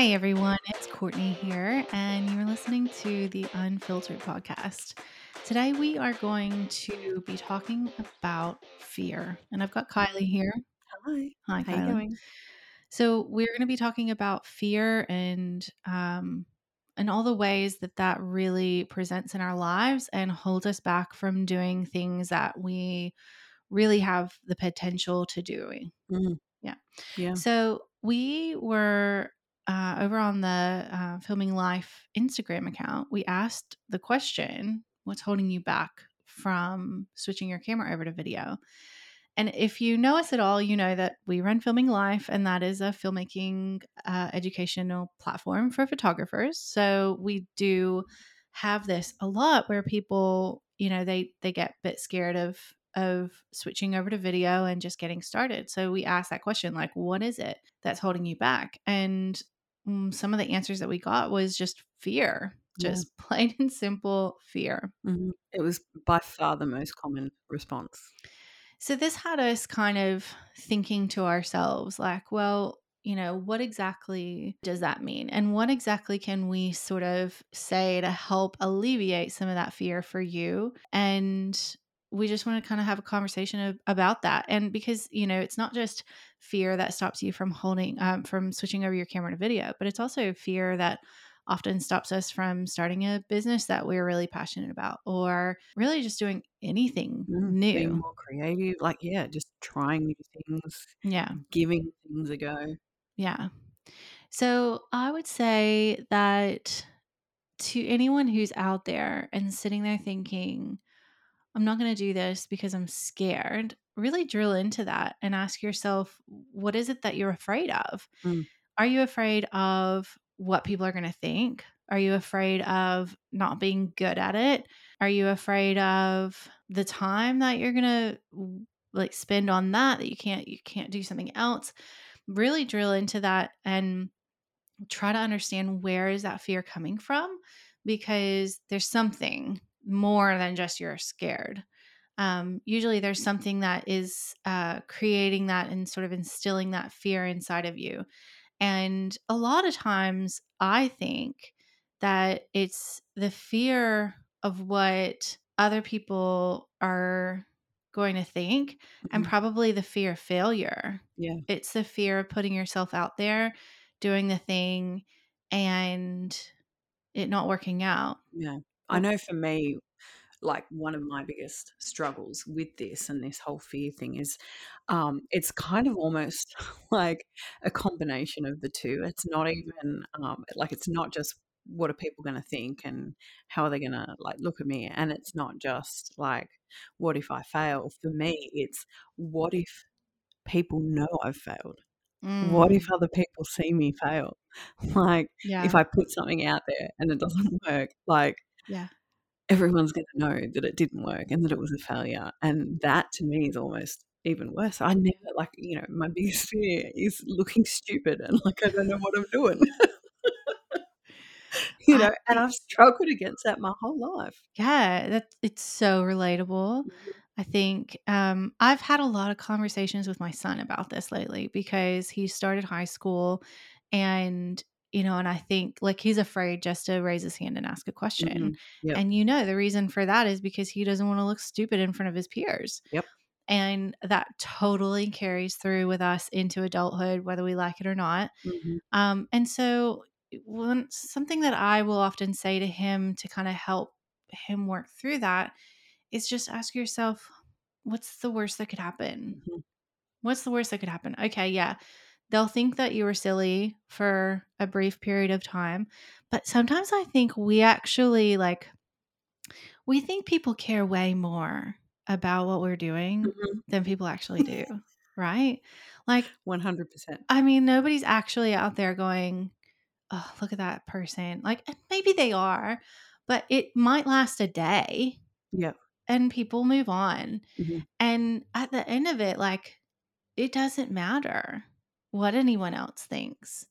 Hey everyone, it's Courtney here, and you're listening to the Unfiltered podcast. Today we are going to be talking about fear, and I've got Kylie here. Hi. Hi, How you Kylie. So we're going to be talking about fear and um, and all the ways that that really presents in our lives and holds us back from doing things that we really have the potential to doing. Mm. Yeah. Yeah. So we were uh, over on the uh, Filming Life Instagram account. We asked the question, "What's holding you back from switching your camera over to video?" And if you know us at all, you know that we run Filming Life, and that is a filmmaking uh, educational platform for photographers. So we do have this a lot where people, you know, they they get a bit scared of of switching over to video and just getting started. So we ask that question, like, what is it that's holding you back? And some of the answers that we got was just fear, Yeah. just plain and simple fear. Mhm. It was by far the most common response. So this had us kind of thinking to ourselves, like, well, you know, what exactly does that mean? And what exactly can we sort of say to help alleviate some of that fear for you? And we just want to kind of have a conversation of, about that. And because, you know, it's not just fear that stops you from holding, um, from switching over your camera to video, but it's also fear that often stops us from starting a business that we're really passionate about or really just doing anything Mm, new. Being more creative, like yeah, just trying new things, Yeah. giving things a go. Yeah. So I would say that to anyone who's out there and sitting there thinking, I'm not going to do this because I'm scared, really drill into that and ask yourself, what is it that you're afraid of? Mm. Are you afraid of what people are going to think? Are you afraid of not being good at it? Are you afraid of the time that you're going to like spend on that that you can't you can't do something else? Really drill into that and try to understand where is that fear coming from because there's something more than just you're scared. Um, usually there's something that is uh, creating that and sort of instilling that fear inside of you. And a lot of times, I think that it's the fear of what other people are going to think and Mhm. probably the fear of failure. Yeah. It's the fear of putting yourself out there, doing the thing, and it not working out. Yeah. I know for me, like one of my biggest struggles with this and this whole fear thing is um, it's kind of almost like a combination of the two. It's not even um, like it's not just what are people going to think and how are they going to like look at me and it's not just like what if I fail. For me, it's what if people know I've failed? What if Mm, other people see me fail? Like yeah, if I put something out there and it doesn't work, like yeah. everyone's going to know that it didn't work and that it was a failure. And that to me is almost even worse. I never, like, you know, my biggest fear is looking stupid and like I don't know what I'm doing. you know, and I've struggled against that my whole life. Yeah, that it's so relatable. I think um, I've had a lot of conversations with my son about this lately because he started high school, and you know, and I think like he's afraid just to raise his hand and ask a question. Mhm. Yep. And you know, the reason for that is because he doesn't want to look stupid in front of his peers. Yep. And that totally carries through with us into adulthood, whether we like it or not. Mhm. Um, and so, one something that I will often say to him to kind of help him work through that is just ask yourself, what's the worst that could happen? Mhm. What's the worst that could happen? Okay, yeah, they'll think that you were silly for a brief period of time, but sometimes I think we actually like we think people care way more about what we're doing Mhm. than people actually do, right? Like 100%. I mean, nobody's actually out there going, "Oh, look at that person." Like, maybe they are, but it might last a day Yeah. and people move on. Mhm. And at the end of it, like, it doesn't matter what anyone else thinks.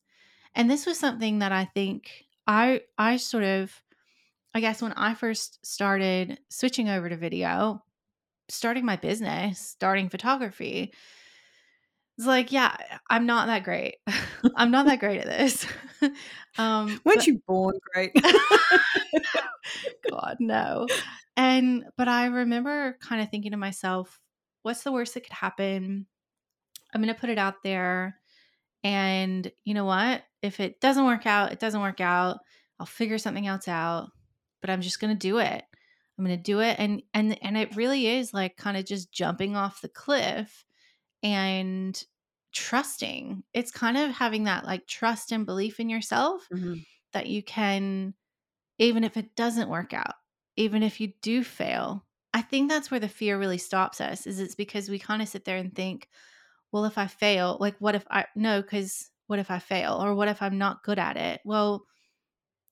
And this was something that I think I I sort of I guess when I first started switching over to video, starting my business, starting photography, It's like, yeah, I'm not that great. I'm not that great at this. um, Weren't but- you born great? God, no. And but I remember kind of thinking to myself, what's the worst that could happen? I'm going to put it out there. And you know what? If it doesn't work out, it doesn't work out. I'll figure something else out, but I'm just going to do it. I'm going to do it and and and it really is like kind of just jumping off the cliff and trusting. It's kind of having that like trust and belief in yourself Mhm. that you can even if it doesn't work out, even if you do fail. I think that's where the fear really stops us is it's because we kind of sit there and think, well, if I fail, like what if I no, cuz what if I fail or what if I'm not good at it? Well,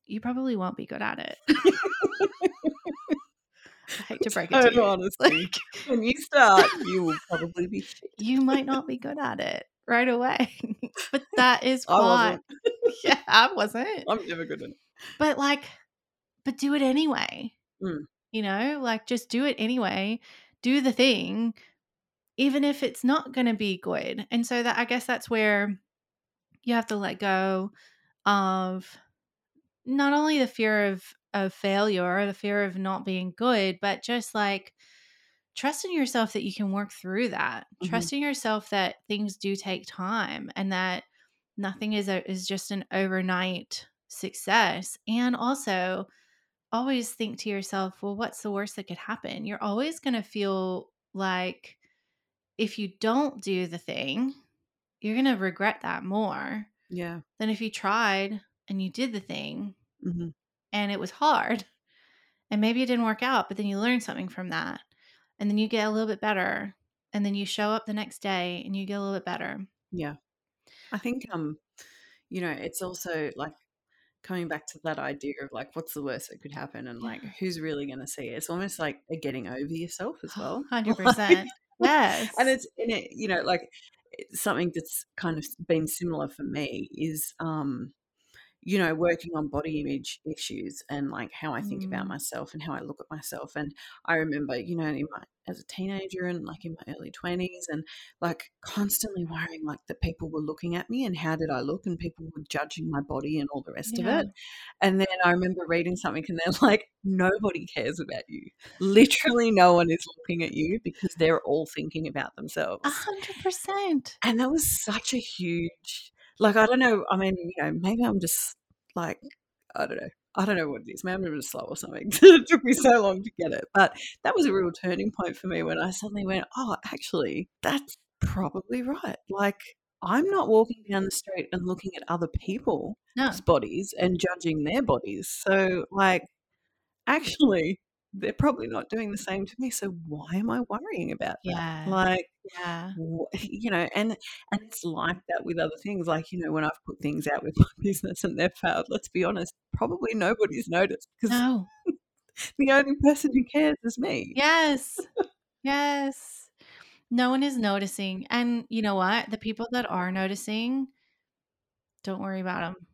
you probably won't be good at it. I hate to break it to you. honesty. Like, when you start, you will probably be shit. you might not be good at it right away. but that is why yeah, I wasn't. I'm never good at it. but like but do it anyway Mm. you know like just do it anyway do the thing even if it's not going to be good and so that i guess that's where you have to let go of not only the fear of of failure or the fear of not being good but just like trusting yourself that you can work through that Mhm. trust in yourself that things do take time and that nothing is a, is just an overnight success and also always think to yourself well what's the worst that could happen you're always going to feel like if you don't do the thing you're going to regret that more Yeah. than if you tried and you did the thing hmm and it was hard and maybe it didn't work out but then you learn something from that and then you get a little bit better and then you show up the next day and you get a little bit better Yeah. I think um, you know, it's also like coming back to that idea of like what's the worst that could happen and like who's really going to see it. It's almost like a getting over yourself as well. 100% yes. And it's in it, you know, like something that's kind of been similar for me is um you know, working on body image issues and like how I think about Mm. myself and how I look at myself. And I remember, you know, in my, as a teenager and like in my early 20s, and like constantly worrying like that people were looking at me and how did I look, and people were judging my body and all the rest Yeah. of it. And then I remember reading something and they're like, nobody cares about you. Literally, no one is looking at you because they're all thinking about themselves. a hundred percent And that was such a huge, like, I don't know. I mean, you know, maybe I'm just like, I don't know. I don't know what it is. Maybe I'm just slow or something. it took me so long to get it. But that was a real turning point for me when I suddenly went, oh, actually, that's probably right. Like, I'm not walking down the street and looking at other people's no bodies and judging their bodies. So, like, actually, they're probably not doing the same to me. So, why am I worrying about that? Yeah. Like, yeah you know and and it's like that with other things like you know when i've put things out with my business and they've failed let's be honest probably nobody's noticed because no the only person who cares is me Yes. yes. No one is noticing. And you know what? The people that are noticing, don't worry about them.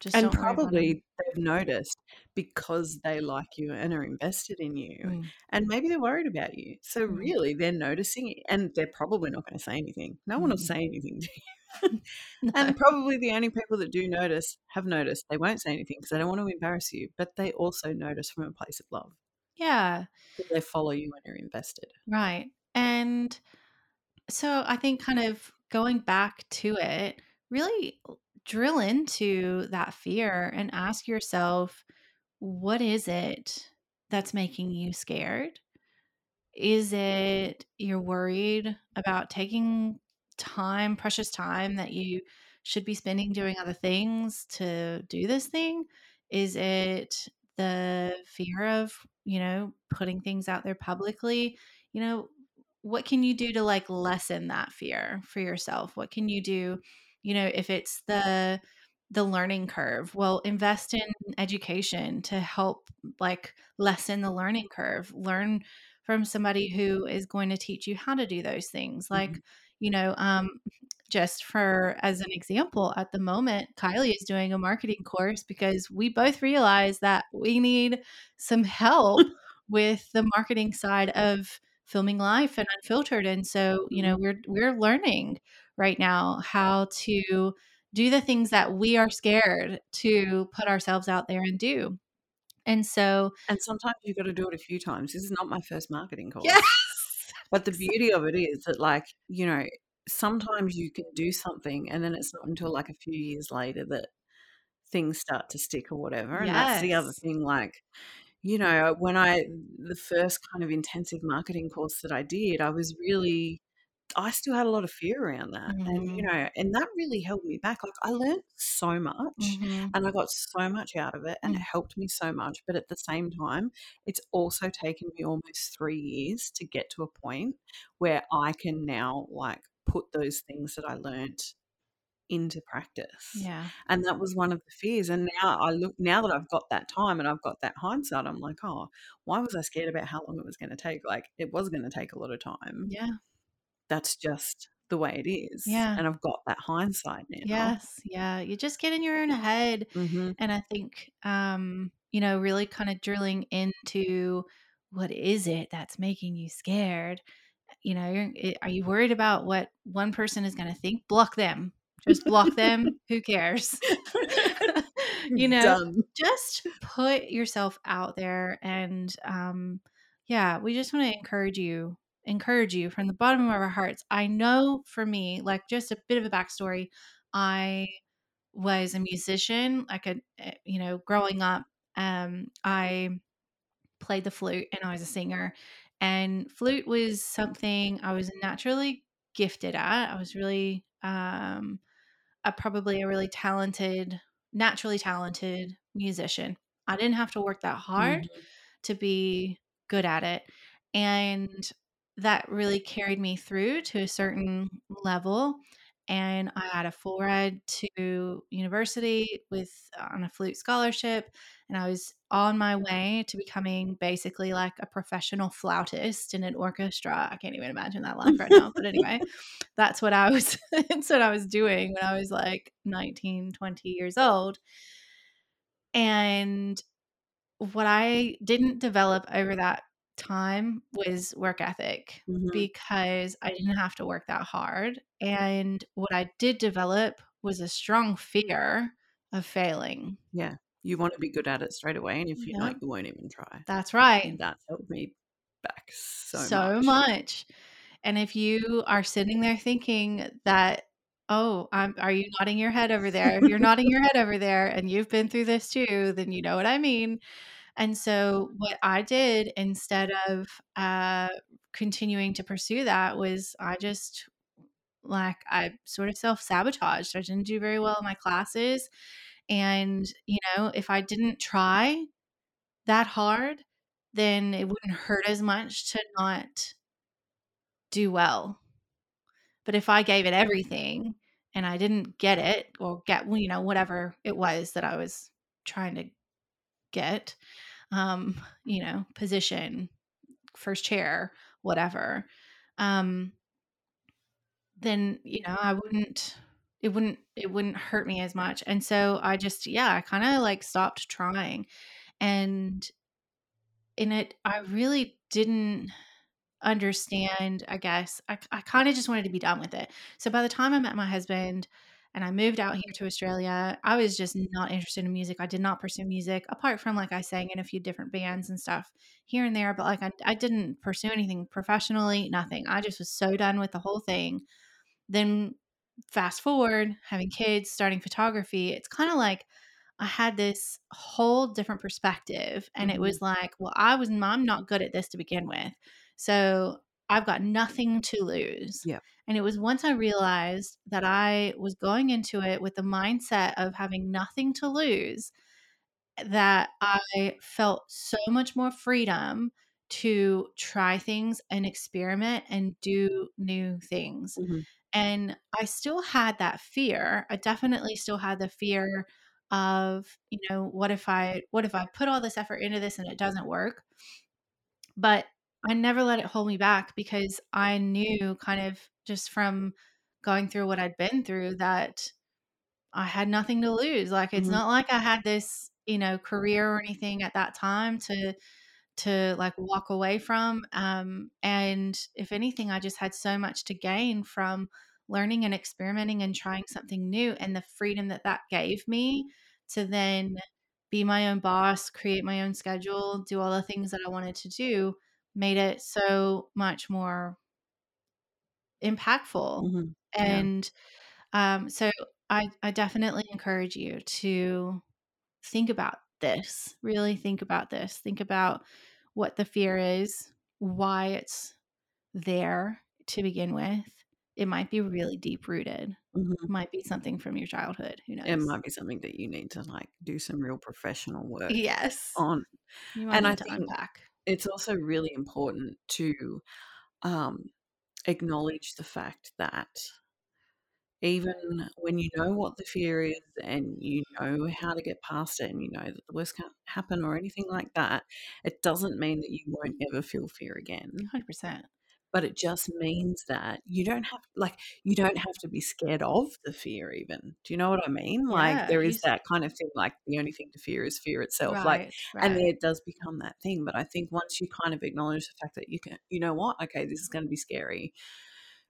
Just and don't worry about 'em. probably they've noticed because they like you and are invested in you Mm. and maybe they're worried about you so Mm. really they're noticing it, and they're probably not going to say anything no one will Mm. say anything to you No. and probably the only people that do notice have noticed they won't say anything because they don't want to embarrass you but they also notice from a place of love yeah. they follow you when you're invested. Right. And so I think kind of going back to it, really drill into that fear and ask yourself, what is it that's making you scared? Is it you're worried about taking time, precious time that you should be spending doing other things to do this thing? Is it the fear of, you know, putting things out there publicly? You know, what can you do to like lessen that fear for yourself? What can you do, you know, if it's the the learning curve? Well, invest in education to help like lessen the learning curve. Learn from somebody who is going to teach you how to do those things. Like, Mhm. you know, um just for as an example, at the moment, Kylie is doing a marketing course because we both realize that we need some help with the marketing side of filming life and unfiltered. And so, you know, we're we're learning right now how to do the things that we are scared to put ourselves out there and do. And so, And sometimes you've got to do it a few times. This is not my first marketing course. yes. But the beauty of it is that, like, you know, sometimes you can do something and then it's not until like a few years later that things start to stick or whatever. And that's the other thing. Like, you know, when I, the first kind of intensive marketing course that I did, I was really, I still had a lot of fear around that. And, you Mhm. know, and that really held me back. Like, I learned so much Mhm. and I got so much out of it and it Mm. helped me so much. But at the same time, it's also taken me almost three years to get to a point where I can now like put those things that I learned into practice. Yeah. And that was one of the fears. And now I look, now that I've got that time and I've got that hindsight, I'm like, oh, why was I scared about how long it was going to take? Like, it was going to take a lot of time. Yeah. That's just the way it is. Yeah. And I've got that hindsight now. Yes. Yeah. You just get in your own head. hmm And I think, um, you know, really kind of drilling into what is it that's making you scared? You know, you're, are you worried about what one person is going to think? Block them. Just block them. Who cares? you know, just put yourself out there and um yeah we just want to encourage you encourage you from the bottom of our hearts i know for me like just a bit of a backstory i was a musician like a eh, you know growing up um i played the flute and i was a singer and flute was something i was naturally gifted at i was really um a probably a really talented, naturally talented musician. I didn't have to work that hard Mhm. to be good at it. And that really carried me through to a certain level. And I had a full ride to university with uh, on a flute scholarship. And I was on my way to becoming basically like a professional flautist in an orchestra. I can't even imagine that life right now. But anyway, that's what I was that's what I was doing when I was like 19, 20 years old. And what I didn't develop over that time was work ethic Mhm. because I didn't have to work that hard. And what I did develop was a strong fear of failing. Yeah. You want to be good at it straight away. And if you're Yeah. not, you won't even try. That's right. And that's held me back so, so much. much. And if you are sitting there thinking that, oh, I'm, are you nodding your head over there? If you're nodding your head over there and you've been through this too, then you know what I mean. And so, what I did instead of uh, continuing to pursue that was I just like I sort of self sabotaged. I didn't do very well in my classes. And, you know, if I didn't try that hard, then it wouldn't hurt as much to not do well. But if I gave it everything and I didn't get it or get, you know, whatever it was that I was trying to get, um, you know, position, first chair, whatever, um, then, you know, I wouldn't, it wouldn't, it wouldn't hurt me as much. And so I just, yeah, I kind of like stopped trying. And in it, I really didn't understand, I guess. I, I kind of just wanted to be done with it. So by the time I met my husband and I moved out here to Australia, I was just not interested in music. I did not pursue music apart from like I sang in a few different bands and stuff here and there, but like I, I didn't pursue anything professionally, nothing. I just was so done with the whole thing. Then fast forward, having kids, starting photography, it's kind of like I had this whole different perspective. And it mm-hmm. was like, well, I was, I'm not good at this to begin with. So I've got nothing to lose. Yeah. And it was once I realized that I was going into it with the mindset of having nothing to lose that I felt so much more freedom to try things and experiment and do new things. Mhm. And I still had that fear. I definitely still had the fear of, you know, what if I what if I put all this effort into this and it doesn't work? But I never let it hold me back because I knew kind of just from going through what I'd been through that I had nothing to lose. Like it's Mhm. not like I had this, you know, career or anything at that time to to like walk away from um and if anything I just had so much to gain from learning and experimenting and trying something new and the freedom that that gave me to then be my own boss, create my own schedule, do all the things that I wanted to do made it so much more impactful. Mhm. Yeah. And um, so I, I definitely encourage you to think about this, really think about this, think about what the fear is, why it's there to begin with. It might be really deep rooted. Mhm. Might be something from your childhood. Who knows? It might be something that you need to, like, do some real professional work Yes. on. And I think unpack. It's also really important to, um, acknowledge the fact that even when you know what the fear is and you know how to get past it and you know that the worst can't happen or anything like that, it doesn't mean that you won't ever feel fear again. 100%. But it just means that you don't have like you don't have to be scared of the fear even. Do you know what I mean? Like Yeah, there you that kind of thing like the only thing to fear is fear itself. Like Right. and then it does become that thing. But I think once you kind of acknowledge the fact that you can, you know what, okay, this is going to be scary,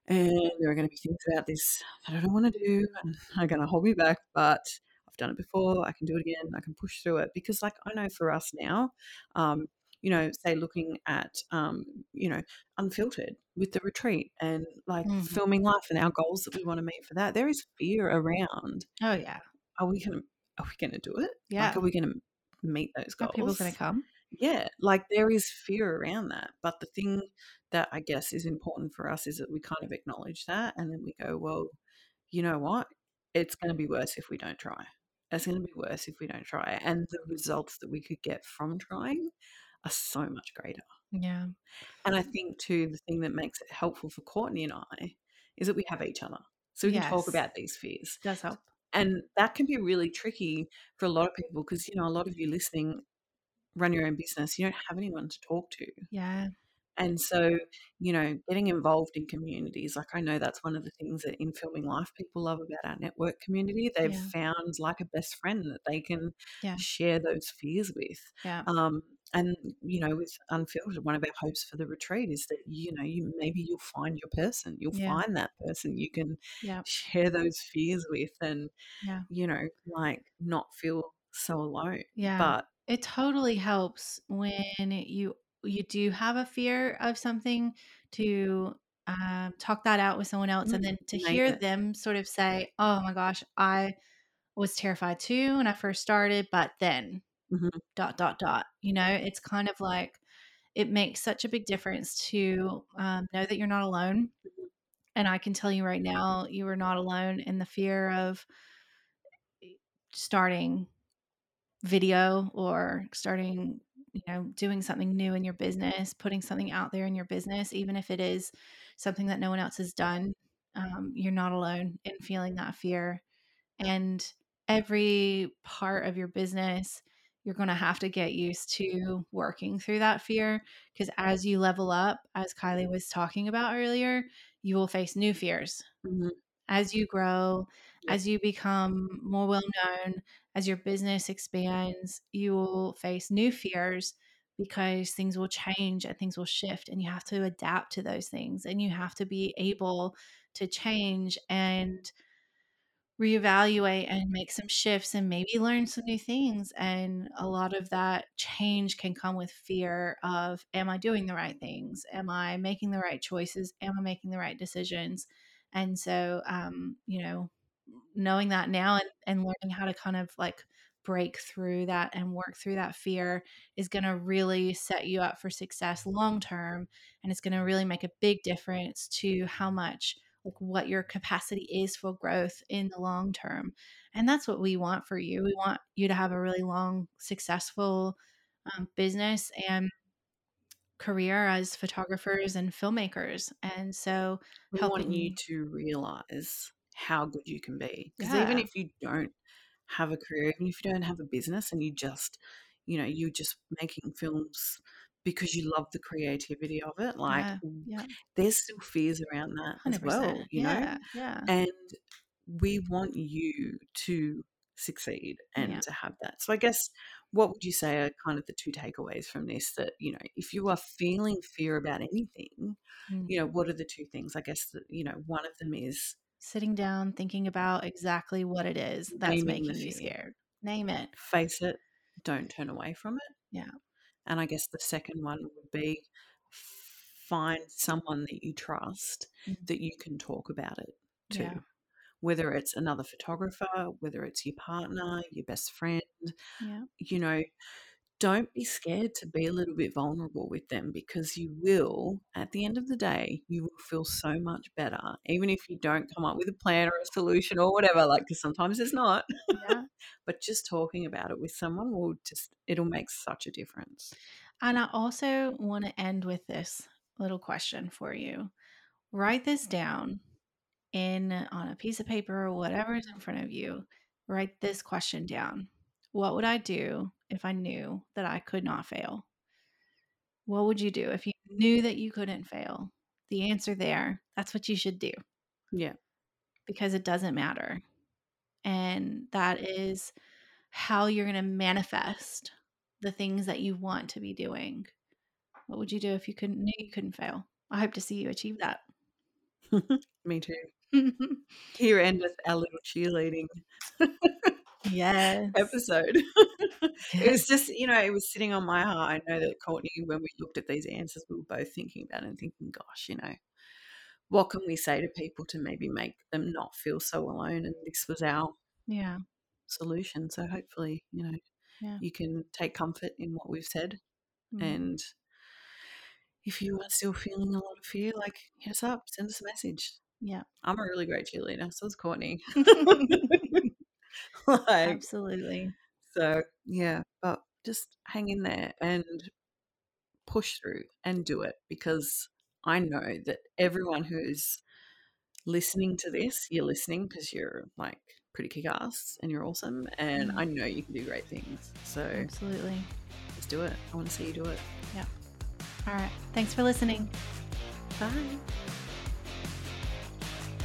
and there are going to be things about this that I don't want to do, and are going to hold me back. But I've done it before. I can do it again. I can push through it because, like, I know for us now, um, you know, say looking at, um, you know, unfiltered with the retreat and like Mhm. filming life and our goals that we want to meet for that. There is fear around. Oh, yeah. Are we going to? Are we to do it? Yeah. Like, are we going to meet those Are goals? people going to come? Yeah, like there is fear around that. But the thing that I guess is important for us is that we kind of acknowledge that and then we go, well, you know what? It's going to be worse if we don't try. It's going to be worse if we don't try. And the results that we could get from trying are so much greater. Yeah. And I think, too, the thing that makes it helpful for Courtney and I is that we have each other. So we can talk about these fears. Does help. And that can be really tricky for a lot of people because, you know, a lot of you listening run your own business. You don't have anyone to talk to. Yeah. And so, you know, getting involved in communities, like I know that's one of the things that in Filming Life people love about our network community. They've Yeah. found like a best friend that they can Yeah. share those fears with. Yeah. Um, and you know, with Unfiltered, one of our hopes for the retreat is that you know, you maybe you'll find your person. You'll Yeah. find that person you can Yeah. share those fears with, and Yeah. you know, like not feel so alone. Yeah. But it totally helps when you you do have a fear of something to um, talk that out with someone else and Mm, then to name hear it. them sort of say oh my gosh i was terrified too when i first started but then Mhm. dot dot dot you know it's kind of like it makes such a big difference to um, know that you're not alone Mhm. and i can tell you right now you are not alone in the fear of starting video or starting you know doing something new in your business putting something out there in your business even if it is something that no one else has done um, you're not alone in feeling that fear and every part of your business you're going to have to get used to working through that fear because as you level up as kylie was talking about earlier you will face new fears. Mhm. as you grow, as you become more well known, as your business expands, you will face new fears because things will change and things will shift, and you have to adapt to those things, and you have to be able to change and reevaluate and make some shifts and maybe learn some new things. And a lot of that change can come with fear of am I doing the right things? Am I making the right choices? Am I making the right decisions? And so, um, you know, knowing that now and, and learning how to kind of like break through that and work through that fear is going to really set you up for success long term. And it's going to really make a big difference to how much like what your capacity is for growth in the long term. And that's what we want for you. We want you to have a really long, successful um, business and career as photographers and filmmakers. And so, We want helping you to realize how good you can be. Because even if you don't have a career, even if you don't have a business and you just, you know, you're just making films because you love the creativity of it, like yeah, yeah, there's still fears around that as well, you know? Yeah, yeah, And we want you to succeed and Yeah. to have that. So I guess what would you say are kind of the two takeaways from this that, you know, if you are feeling fear about anything, Mm. you know, what are the two things? I guess that, you know, one of them is Sitting down, thinking about exactly what it is that's making you scared. Name it. Face it. Don't turn away from it. Yeah. And I guess the second one would be find someone that you trust Mhm. that you can talk about it to. Yeah. Whether it's another photographer, whether it's your partner, your best friend, Yeah. you know, don't be scared to be a little bit vulnerable with them because you will, at the end of the day, you will feel so much better. Even if you don't come up with a plan or a solution or whatever, like, because sometimes it's not. Yeah. but just talking about it with someone will just, it'll make such a difference. And I also want to end with this little question for you. Write this down in on a piece of paper or whatever is in front of you. Write this question down. What would I do if I knew that I could not fail? What would you do if you knew that you couldn't fail? The answer there, that's what you should do Yeah. because it doesn't matter. And that is how you're going to manifest the things that you want to be doing. What would you do if you couldn't knew you couldn't fail? I hope to see you achieve that. Me too. Here endeth our little cheerleading yes. episode. it was just, you know, it was sitting on my heart. I know that Courtney, when we looked at these answers, we were both thinking about and thinking, gosh, you know, what can we say to people to maybe make them not feel so alone? And this was our Yeah. solution. So hopefully, you know, Yeah. you can take comfort in what we've said. Mm. And if you are still feeling a lot of fear, like hit us up, send us a message. Yeah. I'm a really great cheerleader. So is Courtney. like, Absolutely. so yeah, but just hang in there and push through and do it because I know that everyone who's listening to this, you're listening because you're like pretty kick ass and you're awesome. And Mhm. I know you can do great things. So Absolutely. let's do it. I want to see you do it. Yeah. All right. Thanks for listening. Bye.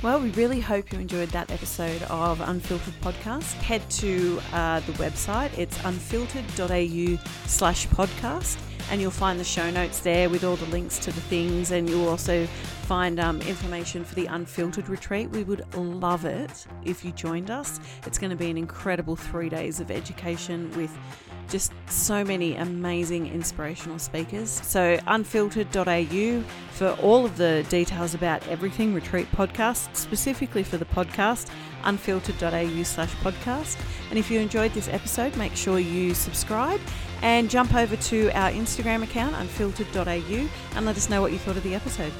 Well, we really hope you enjoyed that episode of Unfiltered Podcast. Head to uh, the website, it's unfiltered.au slash podcast, and you'll find the show notes there with all the links to the things, and you'll also find um, information for the Unfiltered retreat. We would love it if you joined us. It's going to be an incredible three days of education with just so many amazing inspirational speakers. So, unfiltered.au for all of the details about everything retreat podcast, specifically for the podcast, unfiltered.au slash podcast. And if you enjoyed this episode, make sure you subscribe and jump over to our Instagram account, unfiltered.au, and let us know what you thought of the episode.